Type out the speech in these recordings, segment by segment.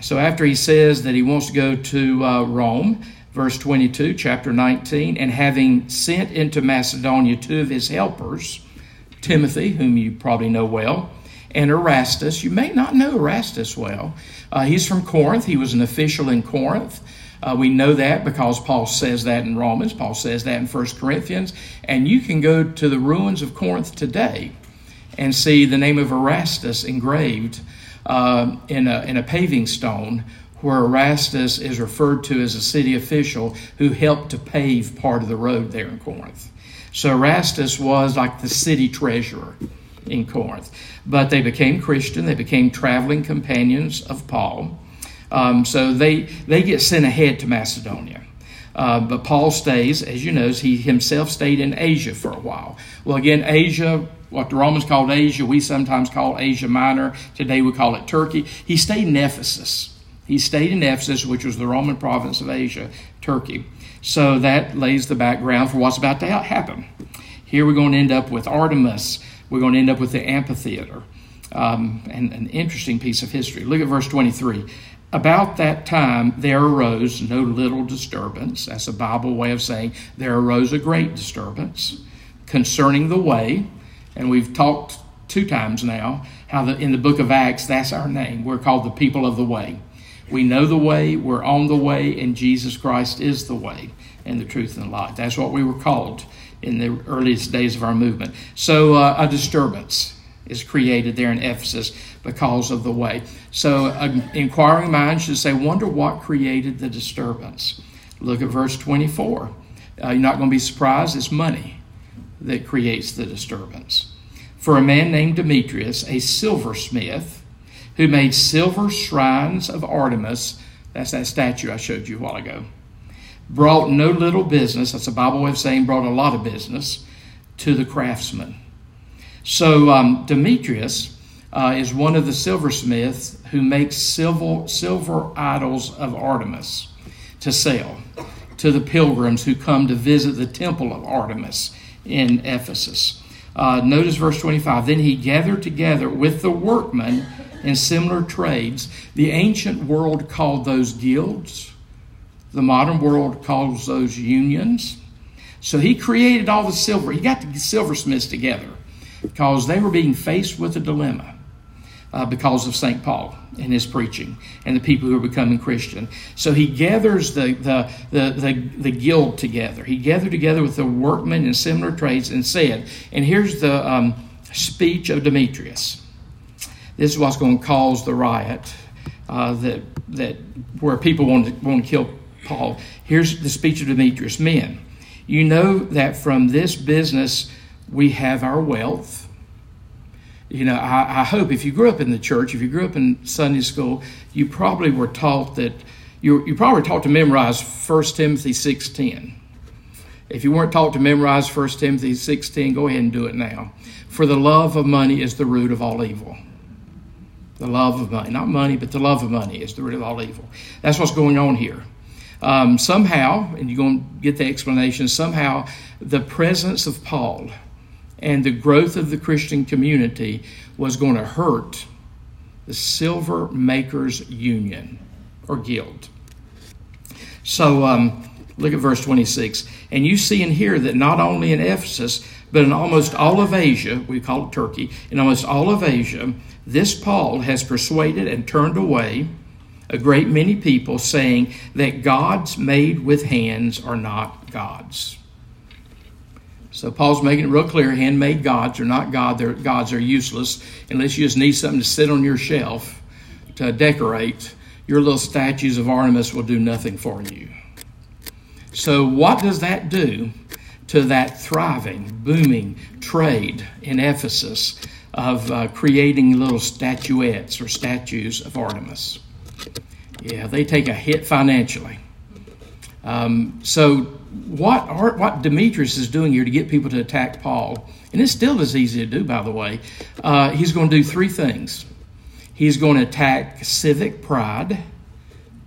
So after he says that he wants to go to uh, Rome, verse 22, chapter 19, and having sent into Macedonia two of his helpers, Timothy, whom you probably know well, and Erastus. You may not know Erastus well. Uh, he's from Corinth. He was an official in Corinth. Uh, we know that because Paul says that in Romans. Paul says that in 1 Corinthians. And you can go to the ruins of Corinth today and see the name of Erastus engraved uh, in, a, in a paving stone where Erastus is referred to as a city official who helped to pave part of the road there in Corinth. So Erastus was like the city treasurer in Corinth. But they became Christian, they became traveling companions of Paul. Um, so they, they get sent ahead to Macedonia. Uh, but Paul stays, as you know, he himself stayed in Asia for a while. Well, again, Asia, what the Romans called Asia, we sometimes call Asia Minor. Today we call it Turkey. He stayed in Ephesus. He stayed in Ephesus, which was the Roman province of Asia, Turkey. So that lays the background for what's about to happen. Here we're going to end up with Artemis. We're going to end up with the amphitheater. Um, and an interesting piece of history. Look at verse 23. About that time, there arose no little disturbance. That's a Bible way of saying there arose a great disturbance concerning the way. And we've talked two times now how the, in the book of Acts, that's our name. We're called the people of the way. We know the way, we're on the way, and Jesus Christ is the way and the truth and the light. That's what we were called in the earliest days of our movement. So, uh, a disturbance is created there in Ephesus because of the way. So, an inquiring mind should say, Wonder what created the disturbance. Look at verse 24. Uh, you're not going to be surprised, it's money that creates the disturbance. For a man named Demetrius, a silversmith, who made silver shrines of Artemis, that's that statue I showed you a while ago, brought no little business, that's a Bible way of saying brought a lot of business, to the craftsmen. So um, Demetrius uh, is one of the silversmiths who makes silver, silver idols of Artemis to sell to the pilgrims who come to visit the temple of Artemis in Ephesus. Uh, notice verse 25. Then he gathered together with the workmen in similar trades. The ancient world called those guilds, the modern world calls those unions. So he created all the silver. He got the silversmiths together because they were being faced with a dilemma uh, because of St. Paul and his preaching and the people who are becoming Christian. So he gathers the, the, the, the, the guild together. He gathered together with the workmen in similar trades and said, and here's the um, speech of Demetrius. This is what's going to cause the riot uh, that, that where people want to, want to kill Paul. Here's the speech of Demetrius. Men, you know that from this business we have our wealth you know, I, I, hope if you grew up in the church, if you grew up in Sunday school, you probably were taught that you, you probably were taught to memorize 1 Timothy 6.10. If you weren't taught to memorize 1 Timothy 6.10, go ahead and do it now. For the love of money is the root of all evil. The love of money, not money, but the love of money is the root of all evil. That's what's going on here. Um, somehow, and you're going to get the explanation, somehow the presence of Paul and the growth of the Christian community was going to hurt the Silver Makers Union or Guild. So um, look at verse 26. And you see and hear that not only in Ephesus, but in almost all of Asia, we call it Turkey, in almost all of Asia, this Paul has persuaded and turned away a great many people, saying that gods made with hands are not gods. So Paul's making it real clear handmade gods are not God. Their gods are useless unless you just need something to sit on your shelf to decorate. Your little statues of Artemis will do nothing for you. So, what does that do to that thriving, booming trade in Ephesus of uh, creating little statuettes or statues of Artemis? Yeah, they take a hit financially. Um, so, what Art, what Demetrius is doing here to get people to attack Paul, and it's still as easy to do, by the way, uh, he's going to do three things. He's going to attack civic pride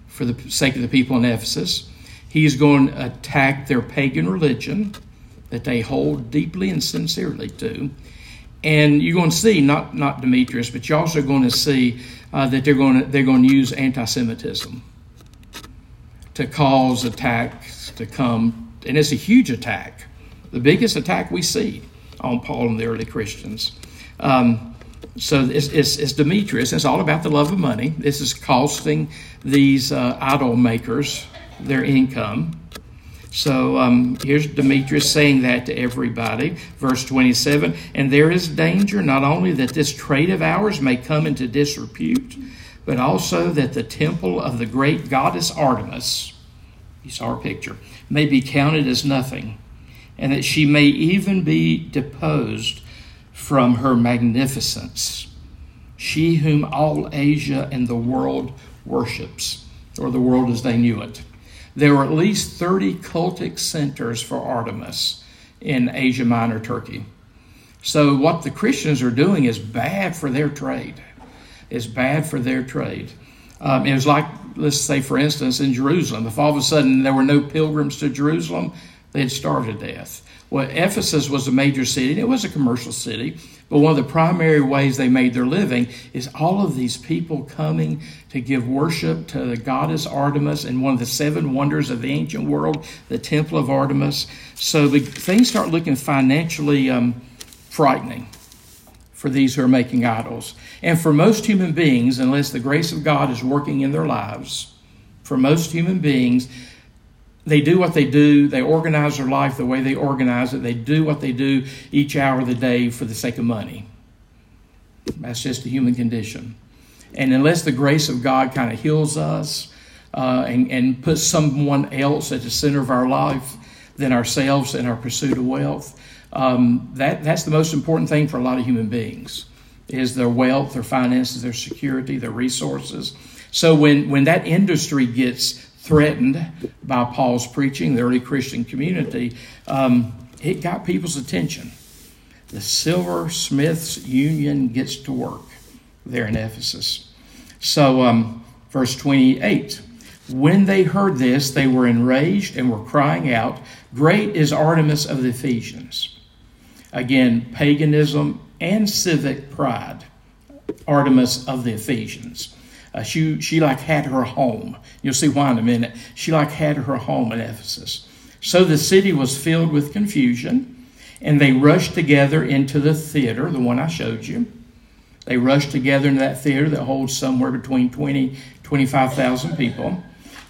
for the sake of the people in Ephesus. He's going to attack their pagan religion that they hold deeply and sincerely to. and you're going to see not not Demetrius, but you're also going to see uh, that they're going to they're going to use anti-Semitism to cause attacks to come, and it's a huge attack, the biggest attack we see on Paul and the early Christians. Um, so it's, it's, it's, Demetrius. It's all about the love of money. This is costing these uh, idol makers their income. So um, here's Demetrius saying that to everybody. Verse 27 And there is danger not only that this trade of ours may come into disrepute, but also that the temple of the great goddess Artemis, you saw her picture, may be counted as nothing, and that she may even be deposed from her magnificence. She whom all Asia and the world worships, or the world as they knew it. There were at least 30 cultic centers for Artemis in Asia Minor, Turkey. So, what the Christians are doing is bad for their trade. It's bad for their trade. Um, it was like, let's say, for instance, in Jerusalem. If all of a sudden there were no pilgrims to Jerusalem, they'd starve to death. Well, Ephesus was a major city, it was a commercial city, but one of the primary ways they made their living is all of these people coming to give worship to the goddess Artemis and one of the seven wonders of the ancient world, the Temple of Artemis. So the, things start looking financially um, frightening for these who are making idols. And for most human beings, unless the grace of God is working in their lives, for most human beings, they do what they do. They organize their life the way they organize it. They do what they do each hour of the day for the sake of money. That's just the human condition. And unless the grace of God kind of heals us uh, and, and puts someone else at the center of our life than ourselves in our pursuit of wealth, um, that, that's the most important thing for a lot of human beings is their wealth, their finances, their security, their resources. So when, when that industry gets threatened by Paul's preaching, the early Christian community, um, it got people's attention. The silversmiths union gets to work there in Ephesus. So, um, verse 28 When they heard this, they were enraged and were crying out, Great is Artemis of the Ephesians. Again, paganism and civic pride. Artemis of the Ephesians. Uh, she, she like had her home. You'll see why in a minute. She like had her home in Ephesus. So the city was filled with confusion, and they rushed together into the theater, the one I showed you. They rushed together into that theater that holds somewhere between 20, 25,000 people.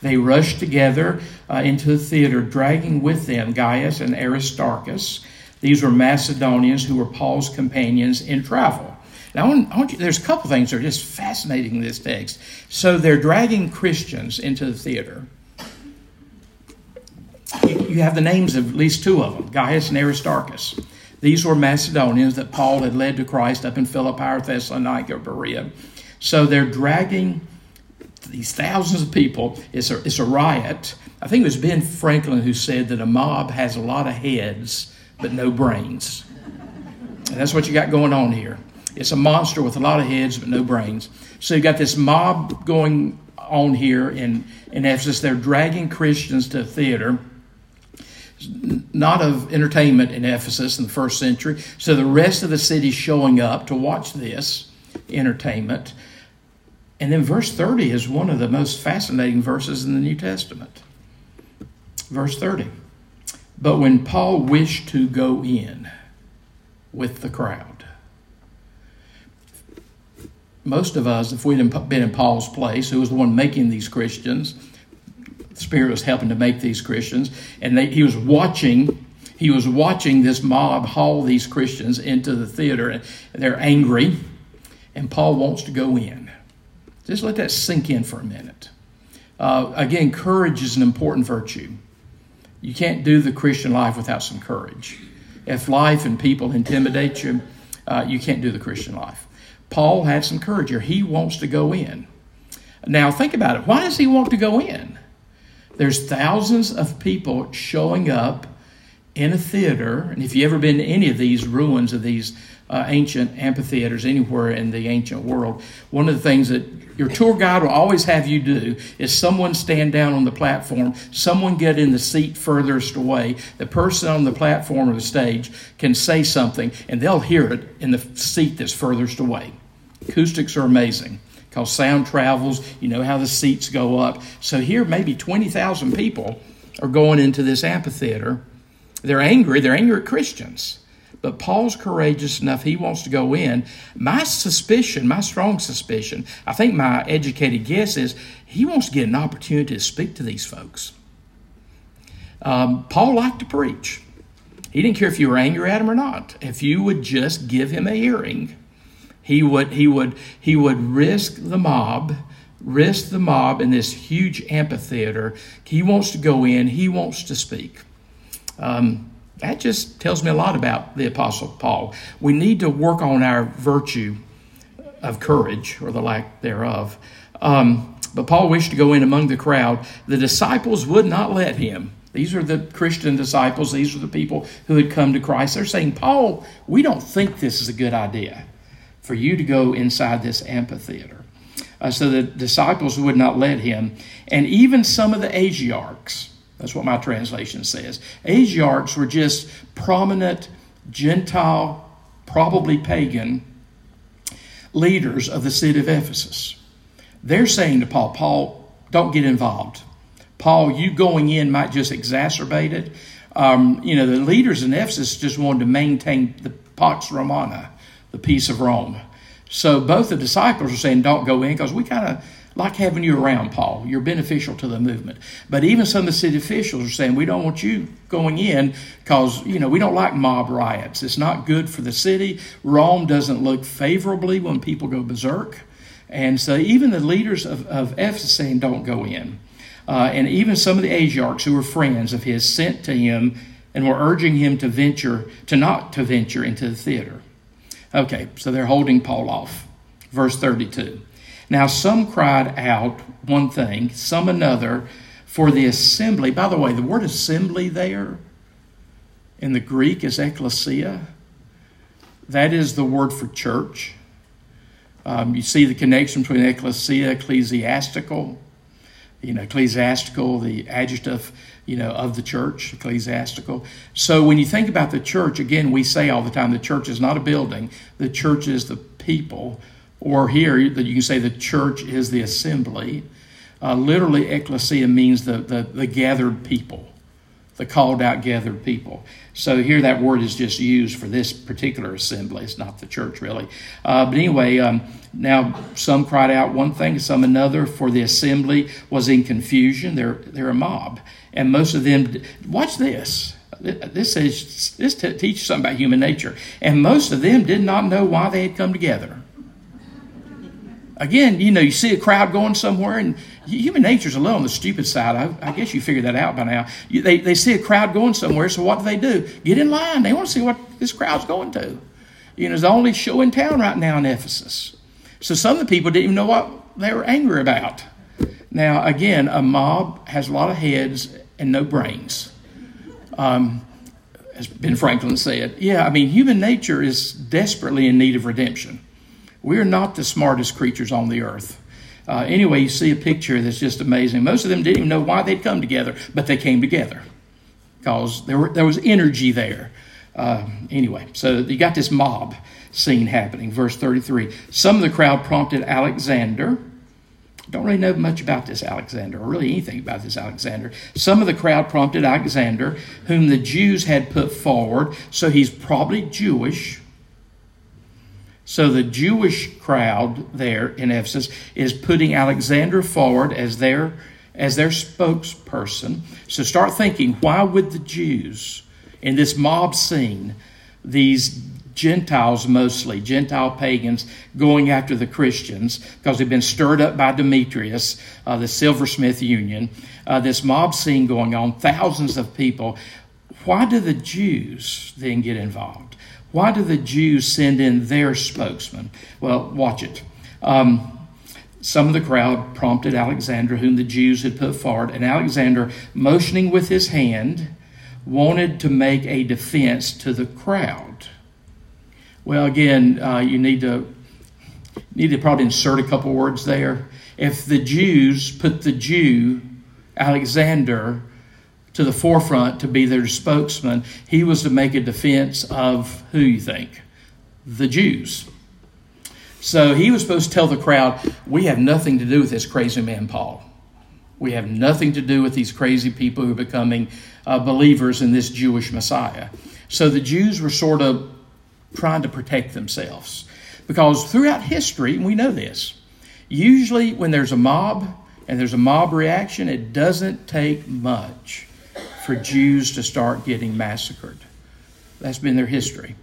They rushed together uh, into the theater, dragging with them Gaius and Aristarchus. These were Macedonians who were Paul's companions in travel. Now, I want, I want you, there's a couple things that are just fascinating in this text. So they're dragging Christians into the theater. You, have the names of at least two of them, Gaius and Aristarchus. These were Macedonians that Paul had led to Christ up in Philippi or Thessalonica or Berea. So they're dragging these thousands of people. It's a, it's a riot. I think it was Ben Franklin who said that a mob has a lot of heads but no brains. And that's what you got going on here. It's a monster with a lot of heads but no brains. So you got this mob going on here in, in Ephesus. They're dragging Christians to a theater, not of entertainment in Ephesus in the first century. So the rest of the city's showing up to watch this entertainment. And then verse 30 is one of the most fascinating verses in the New Testament. Verse 30. But when Paul wished to go in with the crowd, most of us, if we'd been in Paul's place, who was the one making these Christians, the Spirit was helping to make these Christians, and they, he was watching. He was watching this mob haul these Christians into the theater, and they're angry, and Paul wants to go in. Just let that sink in for a minute. Uh, again, courage is an important virtue. You can't do the Christian life without some courage. If life and people intimidate you, uh, you can't do the Christian life. Paul had some courage here. He wants to go in. Now, think about it. Why does he want to go in? There's thousands of people showing up in a theater, and if you've ever been to any of these ruins of these uh, ancient amphitheaters anywhere in the ancient world, one of the things that your tour guide will always have you do is someone stand down on the platform, someone get in the seat furthest away. The person on the platform or the stage can say something, and they'll hear it in the seat that's furthest away. Acoustics are amazing because sound travels. You know how the seats go up. So here, maybe 20,000 people are going into this amphitheater. They're angry. They're angry at Christians. But Paul's courageous enough, he wants to go in. My suspicion, my strong suspicion, I think my educated guess is he wants to get an opportunity to speak to these folks. Um, Paul liked to preach. He didn't care if you were angry at him or not. If you would just give him a hearing, he would he would he would risk the mob, risk the mob in this huge amphitheater. He wants to go in. He wants to speak. Um, that just tells me a lot about the Apostle Paul. We need to work on our virtue of courage or the lack thereof. Um, but Paul wished to go in among the crowd. The disciples would not let him. These are the Christian disciples. These are the people who had come to Christ. They're saying, Paul, we don't think this is a good idea for you to go inside this amphitheater. Uh, so the disciples would not let him. And even some of the Asiarchs, that's what my translation says. Asiarchs were just prominent Gentile, probably pagan leaders of the city of Ephesus. They're saying to Paul, Paul, don't get involved. Paul, you going in might just exacerbate it. Um, you know, the leaders in Ephesus just wanted to maintain the Pax Romana, the peace of Rome. So both the disciples are saying, don't go in because we kind of like having you around, Paul. You're beneficial to the movement. But even some of the city officials are saying, we don't want you going in because, you know, we don't like mob riots. It's not good for the city. Rome doesn't look favorably when people go berserk. And so even the leaders of, of Ephesus saying, don't go in. Uh, and even some of the Asiarchs who were friends of his sent to him and were urging him to venture, to not to venture into the theater. Okay, so they're holding Paul off. Verse 32. Now, some cried out one thing, some another, for the assembly. By the way, the word assembly there in the Greek is ecclesia. That is the word for church. Um, you see the connection between ecclesia, ecclesiastical, you know, ecclesiastical, the adjective, you know, of the church, ecclesiastical. So when you think about the church, again, we say all the time the church is not a building, the church is the people or here, that you can say the church is the assembly. Uh, literally, ecclesia means the, the, the gathered people, the called out gathered people. So here that word is just used for this particular assembly. It's not the church, really. Uh, but anyway, um, now some cried out one thing, some another, for the assembly was in confusion. They're, they're a mob. And most of them, watch this. This says this teaches something about human nature. And most of them did not know why they had come together. Again, you know, you see a crowd going somewhere, and human nature's a little on the stupid side. I, I guess you figured that out by now. You, they, they see a crowd going somewhere, so what do they do? Get in line. They want to see what this crowd's going to. You know, it's the only show in town right now in Ephesus. So some of the people didn't even know what they were angry about. Now, again, a mob has a lot of heads and no brains. Um, as Ben Franklin said, yeah, I mean, human nature is desperately in need of redemption. We're not the smartest creatures on the earth. Uh, anyway, you see a picture that's just amazing. Most of them didn't even know why they'd come together, but they came together because there, were, there was energy there. Uh, anyway, so you got this mob scene happening. Verse 33 Some of the crowd prompted Alexander. Don't really know much about this Alexander, or really anything about this Alexander. Some of the crowd prompted Alexander, whom the Jews had put forward, so he's probably Jewish so the Jewish crowd there in Ephesus is putting Alexander forward as their as their spokesperson. So start thinking, why would the Jews in this mob scene, these Gentiles mostly, Gentile pagans, going after the Christians because they've been stirred up by Demetrius, uh, the silversmith union, uh, this mob scene going on, thousands of people. Why do the Jews then get involved? Why do the Jews send in their spokesman? Well, watch it. Um, some of the crowd prompted Alexander, whom the Jews had put forward, and Alexander, motioning with his hand, wanted to make a defense to the crowd. Well, again, uh, you need to need to probably insert a couple words there. If the Jews put the Jew Alexander to the forefront to be their spokesman, he was to make a defense of who you think? The Jews. So he was supposed to tell the crowd, We have nothing to do with this crazy man, Paul. We have nothing to do with these crazy people who are becoming uh, believers in this Jewish Messiah. So the Jews were sort of trying to protect themselves. Because throughout history, and we know this, usually when there's a mob and there's a mob reaction, it doesn't take much for Jews to start getting massacred. That's been their history.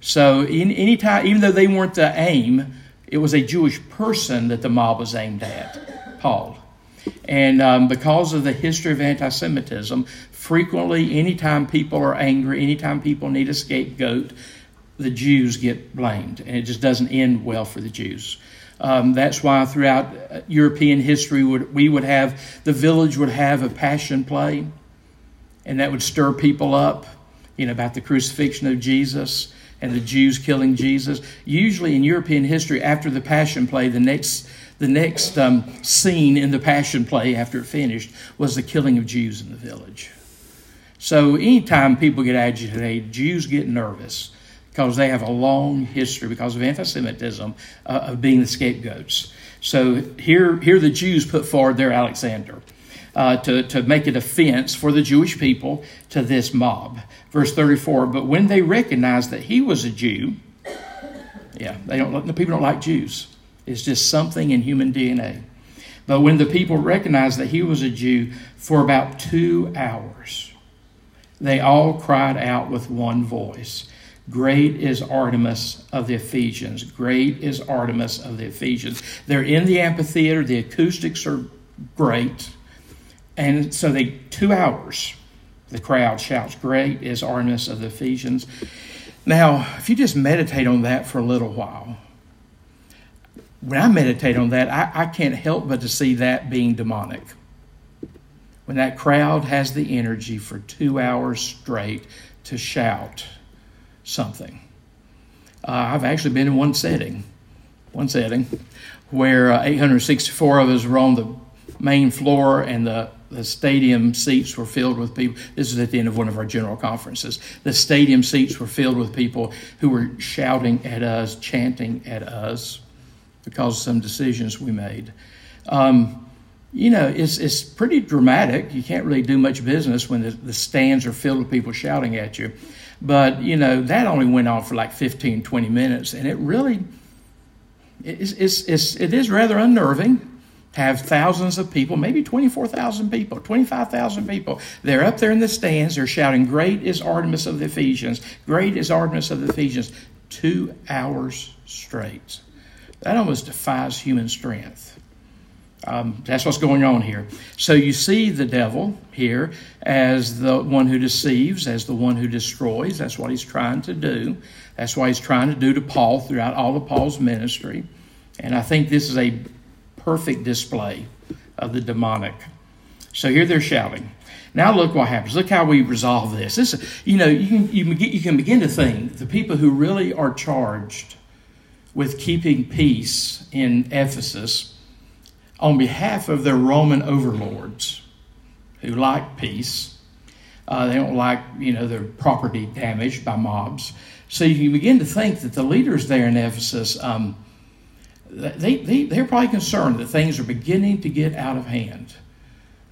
So, in, any time, even though they weren't the aim, it was a Jewish person that the mob was aimed at, Paul. And um, because of the history of anti Semitism, frequently, anytime people are angry, anytime people need a scapegoat, the Jews get blamed. And it just doesn't end well for the Jews. Um, that's why throughout uh, European history, would, we would have, the village would have a passion play, and that would stir people up, you know, about the crucifixion of Jesus and the Jews killing Jesus. Usually in European history, after the Passion Play, the next the next um, scene in the Passion Play after it finished was the killing of Jews in the village. So anytime people get agitated, Jews get nervous because they have a long history because of anti-Semitism uh, of being the scapegoats. So here, here the Jews put forward their Alexander. Uh, to, to make a defense for the Jewish people to this mob. Verse 34 But when they recognized that he was a Jew, yeah, they don't, the people don't like Jews. It's just something in human DNA. But when the people recognized that he was a Jew, for about two hours, they all cried out with one voice Great is Artemis of the Ephesians. Great is Artemis of the Ephesians. They're in the amphitheater, the acoustics are great. And so they, two hours, the crowd shouts, Great is Artemis of the Ephesians. Now, if you just meditate on that for a little while, when I meditate on that, I, I can't help but to see that being demonic. When that crowd has the energy for two hours straight to shout something. Uh, I've actually been in one setting, one setting, where uh, 864 of us were on the main floor and the the stadium seats were filled with people. This is at the end of one of our general conferences. The stadium seats were filled with people who were shouting at us, chanting at us because of some decisions we made. Um, you know, it's, it's pretty dramatic. You can't really do much business when the, the stands are filled with people shouting at you. But, you know, that only went on for like 15, 20 minutes. And it really, it's, it's, it's, it is rather unnerving have thousands of people, maybe 24,000 people, 25,000 people. They're up there in the stands. They're shouting, Great is Artemis of the Ephesians. Great is Artemis of the Ephesians. Two hours straight. That almost defies human strength. Um, that's what's going on here. So you see the devil here as the one who deceives, as the one who destroys. That's what he's trying to do. That's what he's trying to do to Paul throughout all of Paul's ministry. And I think this is a perfect display of the demonic. So here they're shouting. Now look what happens. Look how we resolve this. This, you know, you can, you, can begin to think the people who really are charged with keeping peace in Ephesus on behalf of their Roman overlords who like peace. Uh, they don't like, you know, their property damaged by mobs. So you begin to think that the leaders there in Ephesus um, they, they, they're probably concerned that things are beginning to get out of hand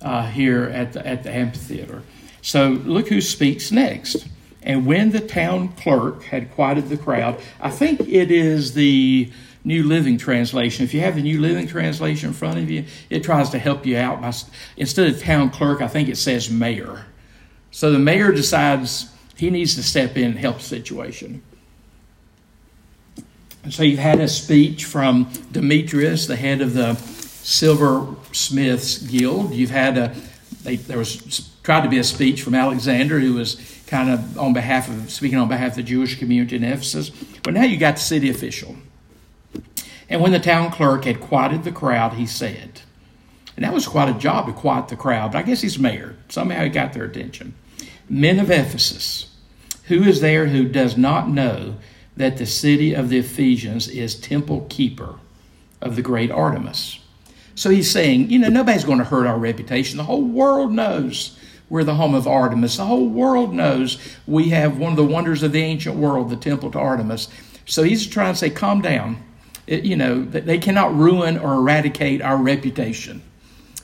uh, here at the, at the amphitheater. So look who speaks next. And when the town clerk had quieted the crowd, I think it is the New Living Translation. If you have the New Living Translation in front of you, it tries to help you out. By, instead of town clerk, I think it says mayor. So the mayor decides he needs to step in and help the situation. So you've had a speech from Demetrius, the head of the Silversmiths Guild. You've had a they, there was tried to be a speech from Alexander, who was kind of on behalf of speaking on behalf of the Jewish community in Ephesus. But now you got the city official. And when the town clerk had quieted the crowd, he said, and that was quite a job to quiet the crowd, but I guess he's mayor. Somehow he got their attention. Men of Ephesus, who is there who does not know that the city of the Ephesians is temple keeper of the great Artemis? So he's saying, you know, nobody's going to hurt our reputation. The whole world knows we're the home of Artemis. The whole world knows we have one of the wonders of the ancient world, the temple to Artemis. So he's trying to say, calm down. It, you know, they cannot ruin or eradicate our reputation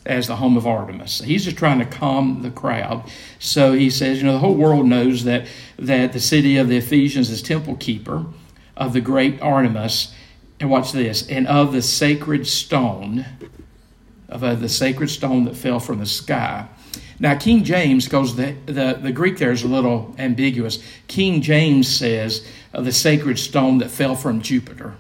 as the home of Artemis. He's just trying to calm the crowd. So he says, you know, the whole world knows that that the city of the Ephesians is temple keeper of the great Artemis. And watch this, and of the sacred stone, of uh, the sacred stone that fell from the sky. Now, King James, goes, the, the, the Greek there is a little ambiguous, King James says uh, the sacred stone that fell from Jupiter.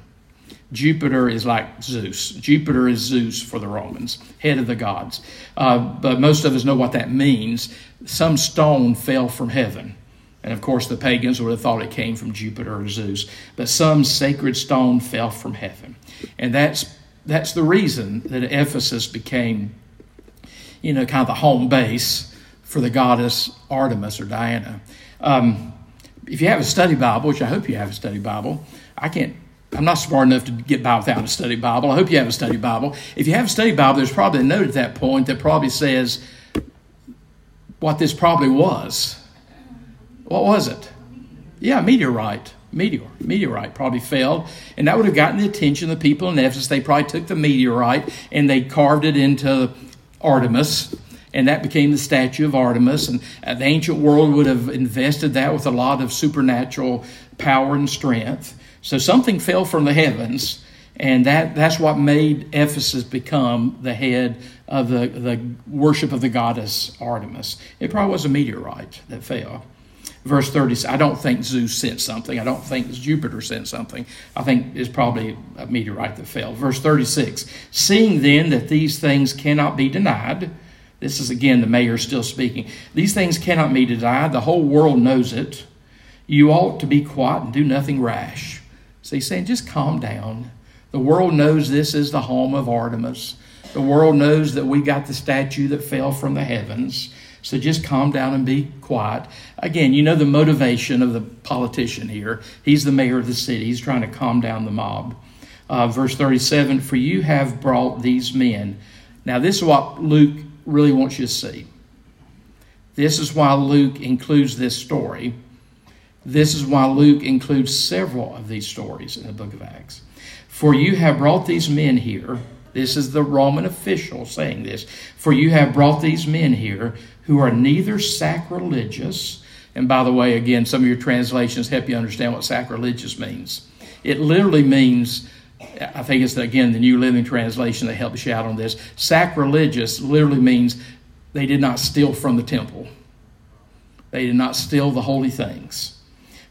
Jupiter is like Zeus. Jupiter is Zeus for the Romans, head of the gods. Uh, but most of us know what that means. Some stone fell from heaven. And of course, the pagans would have thought it came from Jupiter or Zeus. But some sacred stone fell from heaven. And that's, that's the reason that Ephesus became, you know, kind of the home base for the goddess Artemis or Diana. Um, if you have a study Bible, which I hope you have a study Bible, I can't I'm not smart enough to get by without a study Bible. I hope you have a study Bible. If you have a study Bible, there's probably a note at that point that probably says what this probably was. What was it? Yeah, meteorite. Meteor. Meteorite probably fell. And that would have gotten the attention of the people in Ephesus. They probably took the meteorite and they carved it into Artemis. And that became the statue of Artemis. And uh, the ancient world would have invested that with a lot of supernatural power and strength. So something fell from the heavens, and that, that's what made Ephesus become the head of the, the worship of the goddess Artemis. It probably was a meteorite that fell. Verse 30, I don't think Zeus sent something. I don't think Jupiter sent something. I think it's probably a meteorite that fell. Verse 36, seeing then that these things cannot be denied, this is again the mayor still speaking. These things cannot be denied. The whole world knows it. You ought to be quiet and do nothing rash. So he's saying, just calm down. The world knows this is the home of Artemis. The world knows that we got the statue that fell from the heavens. So just calm down and be quiet. Again, you know the motivation of the politician here. He's the mayor of the city, he's trying to calm down the mob. Uh, verse 37 For you have brought these men. Now, this is what Luke really wants you to see. This is why Luke includes this story this is why Luke includes several of these stories in the book of Acts. For you have brought these men here. This is the Roman official saying this. For you have brought these men here who are neither sacrilegious. And by the way, again, some of your translations help you understand what sacrilegious means. It literally means, I think it's again the New Living Translation that helps you out on this. Sacrilegious literally means they did not steal from the temple, they did not steal the holy things.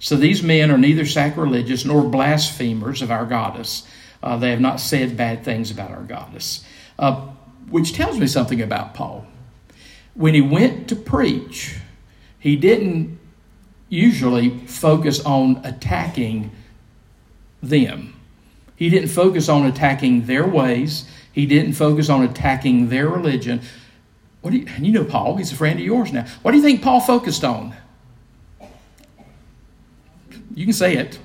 So these men are neither sacrilegious nor blasphemers of our goddess. Uh, they have not said bad things about our goddess, uh, which tells me something about Paul. When he went to preach, he didn't usually focus on attacking them. He didn't focus on attacking their ways. He didn't focus on attacking their religion. What do you, you know Paul, he's a friend of yours now. What do you think Paul focused on? You can say it.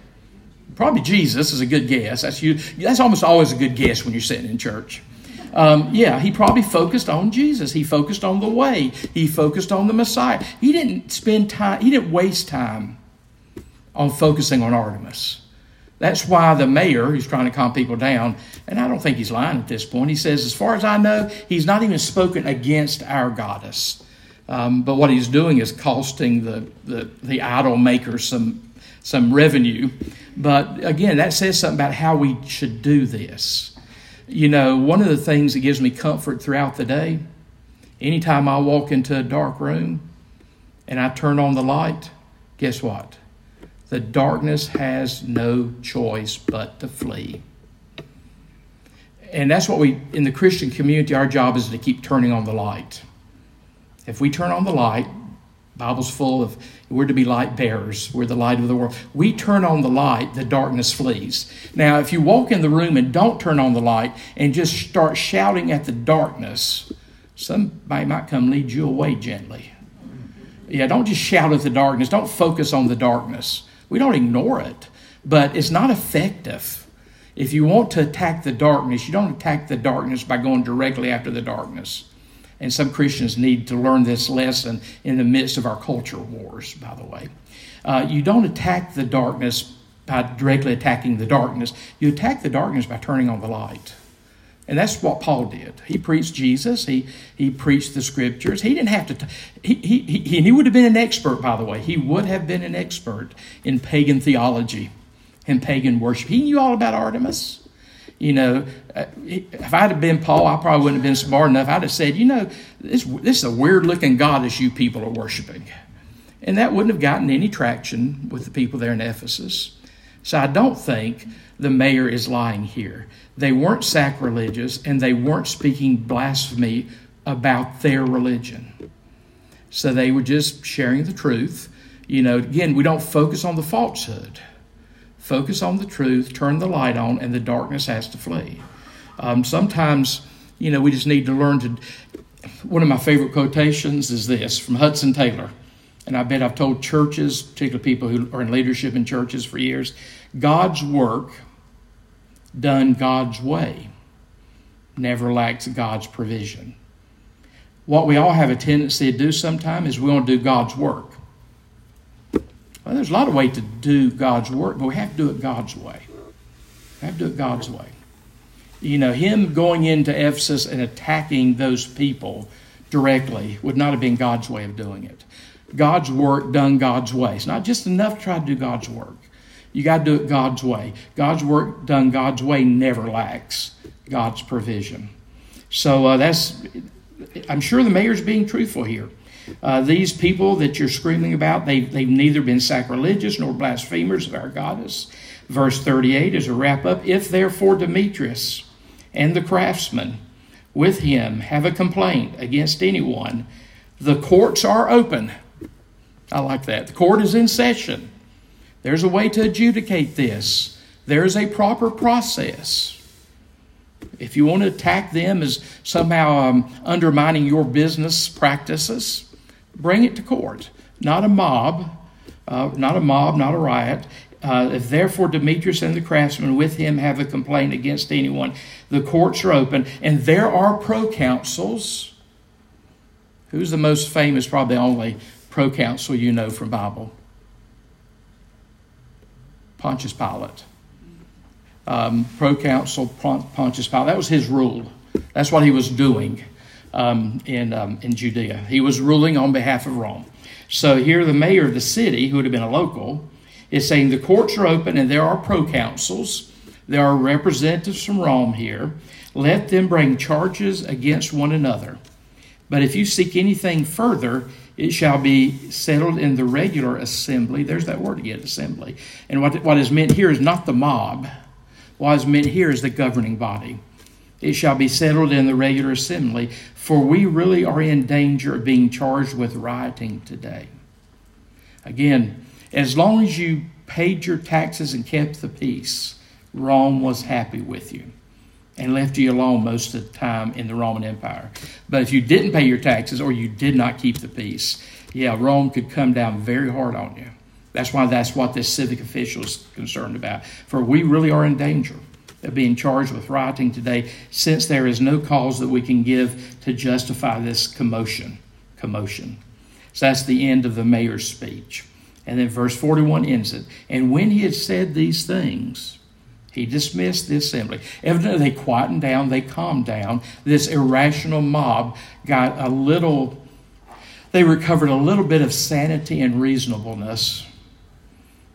Probably Jesus is a good guess. That's you. That's almost always a good guess when you're sitting in church. Um, yeah, he probably focused on Jesus. He focused on the way. He focused on the Messiah. He didn't spend time. He didn't waste time on focusing on Artemis. That's why the mayor, who's trying to calm people down, and I don't think he's lying at this point, he says, as far as I know, he's not even spoken against our goddess. Um, but what he's doing is costing the, the, the idol makers some some revenue. But again, that says something about how we should do this. You know, one of the things that gives me comfort throughout the day, anytime I walk into a dark room and I turn on the light, guess what? The darkness has no choice but to flee. And that's what we, in the Christian community, our job is to keep turning on the light. If we turn on the light, Bible's full of we're to be light bearers. We're the light of the world. We turn on the light, the darkness flees. Now, if you walk in the room and don't turn on the light and just start shouting at the darkness, somebody might come lead you away gently. Yeah, don't just shout at the darkness. Don't focus on the darkness. We don't ignore it, but it's not effective. If you want to attack the darkness, you don't attack the darkness by going directly after the darkness. And some Christians need to learn this lesson in the midst of our culture wars, by the way. Uh, you don't attack the darkness by directly attacking the darkness, you attack the darkness by turning on the light. And that's what Paul did. He preached Jesus. He, he preached the scriptures. He didn't have to, t- he, he, he, he would have been an expert, by the way. He would have been an expert in pagan theology and pagan worship. He knew all about Artemis. You know, uh, if I'd have been Paul, I probably wouldn't have been smart enough. I'd have said, you know, this, this is a weird looking goddess you people are worshiping. And that wouldn't have gotten any traction with the people there in Ephesus. So I don't think the mayor is lying here. They weren't sacrilegious and they weren't speaking blasphemy about their religion. So they were just sharing the truth. You know, again, we don't focus on the falsehood. Focus on the truth, turn the light on, and the darkness has to flee. Um, sometimes, you know, we just need to learn to. One of my favorite quotations is this from Hudson Taylor. And I bet I've told churches, particularly people who are in leadership in churches for years, God's work done God's way never lacks God's provision. What we all have a tendency to do sometimes is we want to do God's work. Well, there's a lot of ways to do God's work, but we have to do it God's way. We have to do it God's way. You know, him going into Ephesus and attacking those people directly would not have been God's way of doing it. God's work done God's way. It's not just enough to try to do God's work. You got to do it God's way. God's work done God's way never lacks God's provision. So uh, that's, I'm sure the mayor's being truthful here. Uh, these people that you're screaming about, they, they've neither been sacrilegious nor blasphemers of our goddess. Verse 38 is a wrap up. If therefore Demetrius and the craftsmen with him have a complaint against anyone, the courts are open. I like that. The court is in session. There's a way to adjudicate this, there's a proper process. If you want to attack them as somehow um, undermining your business practices, bring it to court. Not a mob, uh, not a mob, not a riot. Uh, if therefore Demetrius and the craftsmen with him have a complaint against anyone, the courts are open, and there are proconsuls. Who's the most famous, probably only proconsul you know from Bible? Pontius Pilate. Um, proconsul Pontius Pilate. That was his rule. That's what he was doing um, in, um, in Judea. He was ruling on behalf of Rome. So here, the mayor of the city, who would have been a local, is saying the courts are open and there are proconsuls. There are representatives from Rome here. Let them bring charges against one another. But if you seek anything further, it shall be settled in the regular assembly. There's that word again, assembly. And what, what is meant here is not the mob. What is meant here is the governing body. It shall be settled in the regular assembly, for we really are in danger of being charged with rioting today. Again, as long as you paid your taxes and kept the peace, Rome was happy with you and left you alone most of the time in the Roman Empire. But if you didn't pay your taxes or you did not keep the peace, yeah, Rome could come down very hard on you. That's why that's what this civic official is concerned about. For we really are in danger being charged with rioting today since there is no cause that we can give to justify this commotion. Commotion. So that's the end of the mayor's speech. And then verse 41 ends it. And when he had said these things, he dismissed the assembly. Evidently, they quietened down, they calmed down. This irrational mob got a little, they recovered a little bit of sanity and reasonableness.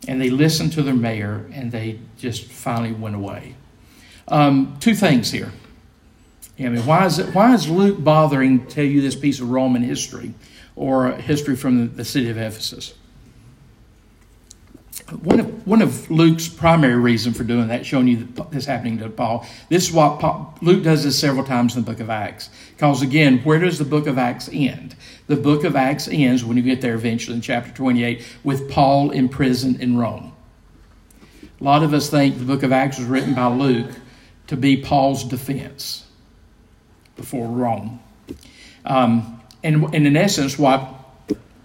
And they listened to their mayor, and they just finally went away. Um, two things here. I mean, why is, it, why is Luke bothering to tell you this piece of Roman history or history from the city of Ephesus? One of, one of Luke's primary reason for doing that, showing you this happening to Paul, this is what Paul, Luke does this several times in the book of Acts. Because again, where does the book of Acts end? The book of Acts ends when you get there eventually in chapter 28 with Paul imprisoned in Rome. A lot of us think the book of Acts was written by Luke to be Paul's defense before Rome. Um, and, and in essence, what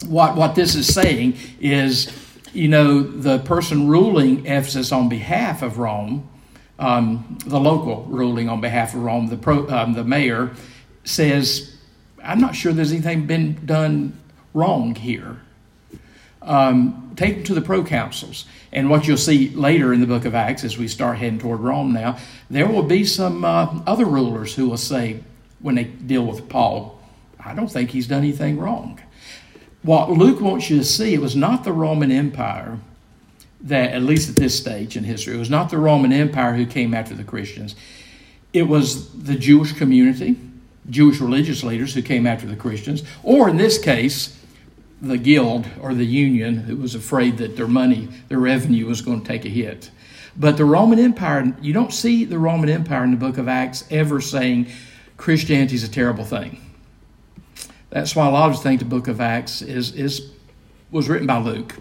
what, what this is saying is, you know, the person ruling Ephesus on behalf of Rome, um, the local ruling on behalf of Rome, the, pro, um, the mayor, says, I'm not sure there's anything been done wrong here. Um, take them to the proconsuls. And what you'll see later in the book of Acts, as we start heading toward Rome now, there will be some uh, other rulers who will say, when they deal with Paul, I don't think he's done anything wrong. What Luke wants you to see, it was not the Roman Empire that, at least at this stage in history, it was not the Roman Empire who came after the Christians. It was the Jewish community, Jewish religious leaders who came after the Christians, or in this case, the guild or the union who was afraid that their money, their revenue was going to take a hit. But the Roman Empire, you don't see the Roman Empire in the book of Acts ever saying Christianity is a terrible thing. That's why a lot of us think the book of Acts is, is was written by Luke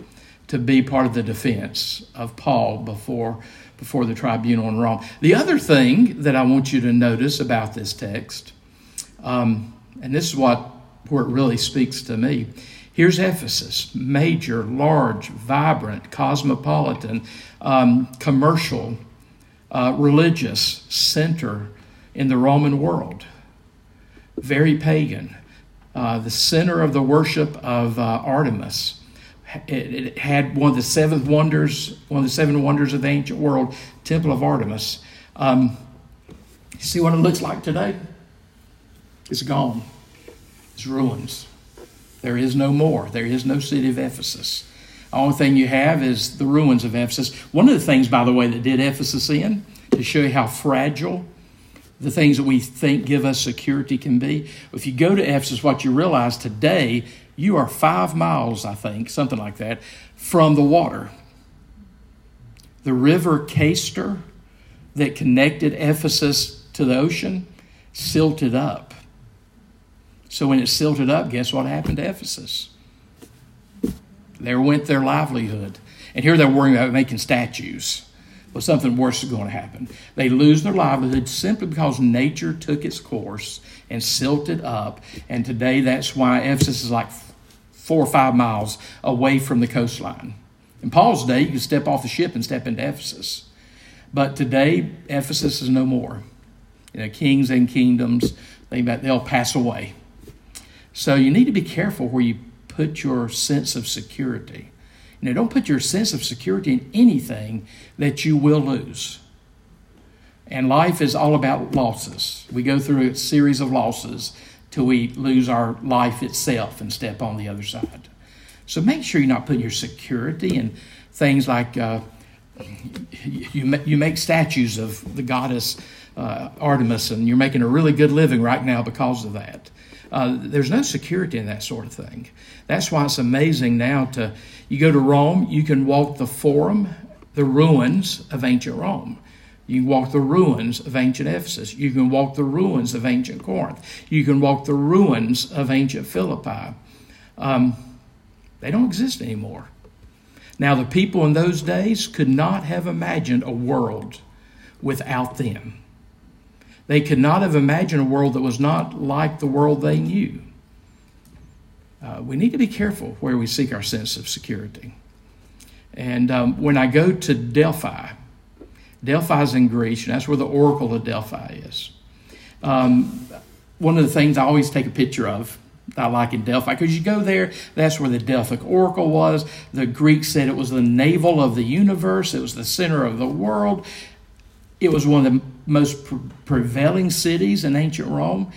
to be part of the defense of Paul before before the tribunal in Rome. The other thing that I want you to notice about this text, um, and this is what where it really speaks to me. Here's Ephesus, major, large, vibrant, cosmopolitan, um, commercial, uh, religious center in the Roman world. Very pagan. Uh, the center of the worship of uh, Artemis. It, it, had one of the seven wonders, one of the seven wonders of the ancient world, Temple of Artemis. Um, see what it looks like today? It's gone. It's ruins. There is no more. There is no city of Ephesus. The only thing you have is the ruins of Ephesus. One of the things, by the way, that did Ephesus in, to show you how fragile the things that we think give us security can be. If you go to Ephesus, what you realize today, you are five miles, I think, something like that, from the water. The river Cayster that connected Ephesus to the ocean silted up. So when it silted up, guess what happened to Ephesus? There went their livelihood. And here they're worrying about making statues. Well, something worse is going to happen. They lose their livelihood simply because nature took its course and silted up. And today, that's why Ephesus is like four or five miles away from the coastline. In Paul's day, you could step off the ship and step into Ephesus. But today, Ephesus is no more. You know, kings and kingdoms, they, they'll pass away. So you need to be careful where you put your sense of security. Know, don't put your sense of security in anything that you will lose. And life is all about losses. We go through a series of losses till we lose our life itself and step on the other side. So make sure you're not putting your security in things like uh, you, you make statues of the goddess uh, Artemis, and you're making a really good living right now because of that. Uh, there's no security in that sort of thing. That's why it's amazing now to you go to Rome, you can walk the forum, the ruins of ancient Rome. You can walk the ruins of ancient Ephesus. You can walk the ruins of ancient Corinth. You can walk the ruins of ancient Philippi. Um, they don't exist anymore. Now, the people in those days could not have imagined a world without them. They could not have imagined a world that was not like the world they knew. Uh, we need to be careful where we seek our sense of security. And um, when I go to Delphi, Delphi is in Greece, and that's where the Oracle of Delphi is. Um, one of the things I always take a picture of I like in Delphi because you go there, that's where the Delphic Oracle was. The Greeks said it was the navel of the universe, it was the center of the world. It was one of the most pre- prevailing cities in ancient Rome.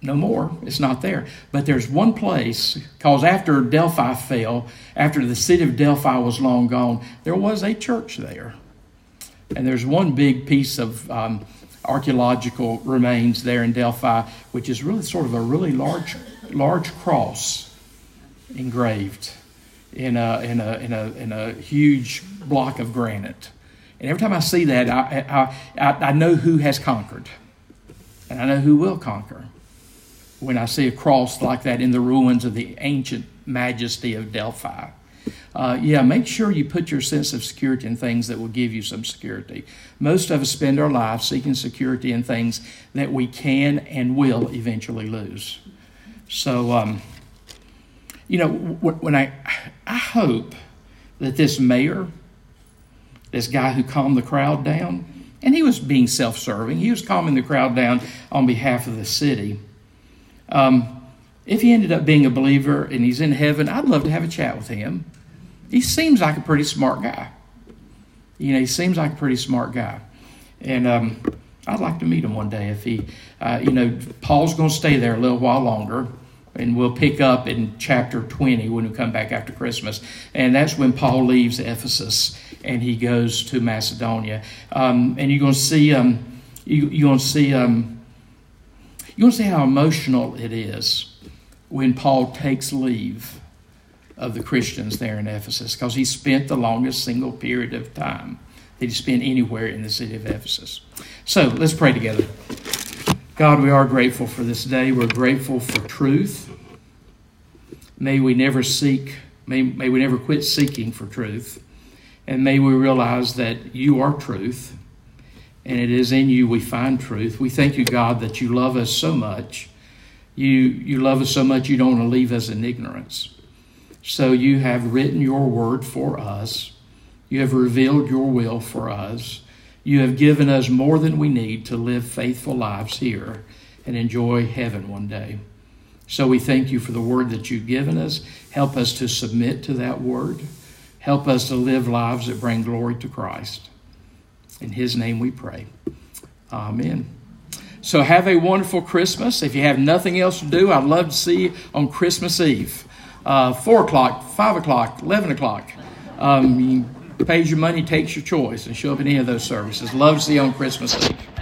No more. It's not there. But there's one place, because after Delphi fell, after the city of Delphi was long gone, there was a church there. And there's one big piece of um, archaeological remains there in Delphi, which is really sort of a really large, large cross engraved in a, in a, in a, in a huge block of granite. And every time I see that, I, I, I know who has conquered. And I know who will conquer when I see a cross like that in the ruins of the ancient majesty of Delphi. Uh, yeah, make sure you put your sense of security in things that will give you some security. Most of us spend our lives seeking security in things that we can and will eventually lose. So, um, you know, when I, I hope that this mayor, this guy who calmed the crowd down, and he was being self serving, he was calming the crowd down on behalf of the city. Um, if he ended up being a believer and he's in heaven, I'd love to have a chat with him. He seems like a pretty smart guy. You know, he seems like a pretty smart guy. And um, I'd like to meet him one day if he, uh, you know, Paul's going to stay there a little while longer. And we'll pick up in chapter 20 when we come back after Christmas. And that's when Paul leaves Ephesus and he goes to Macedonia. Um, and you're going to see, um, you, you're going to see, um, you're going to see how emotional it is when Paul takes leave of the Christians there in Ephesus because he spent the longest single period of time that he spent anywhere in the city of Ephesus. So let's pray together. God, we are grateful for this day. We're grateful for truth. May we never seek, may, may we never quit seeking for truth. And may we realize that you are truth, and it is in you we find truth. We thank you, God, that you love us so much. You, you love us so much you don't want to leave us in ignorance. So you have written your word for us. You have revealed your will for us. You have given us more than we need to live faithful lives here and enjoy heaven one day. So we thank you for the word that you've given us. Help us to submit to that word. Help us to live lives that bring glory to Christ. In his name we pray. Amen. So have a wonderful Christmas. If you have nothing else to do, I'd love to see you on Christmas Eve. Uh, 4 o'clock, 5 o'clock, 11 o'clock. Um, pays your money, takes your choice, and show up in any of those services. Loves to you on Christmas Eve.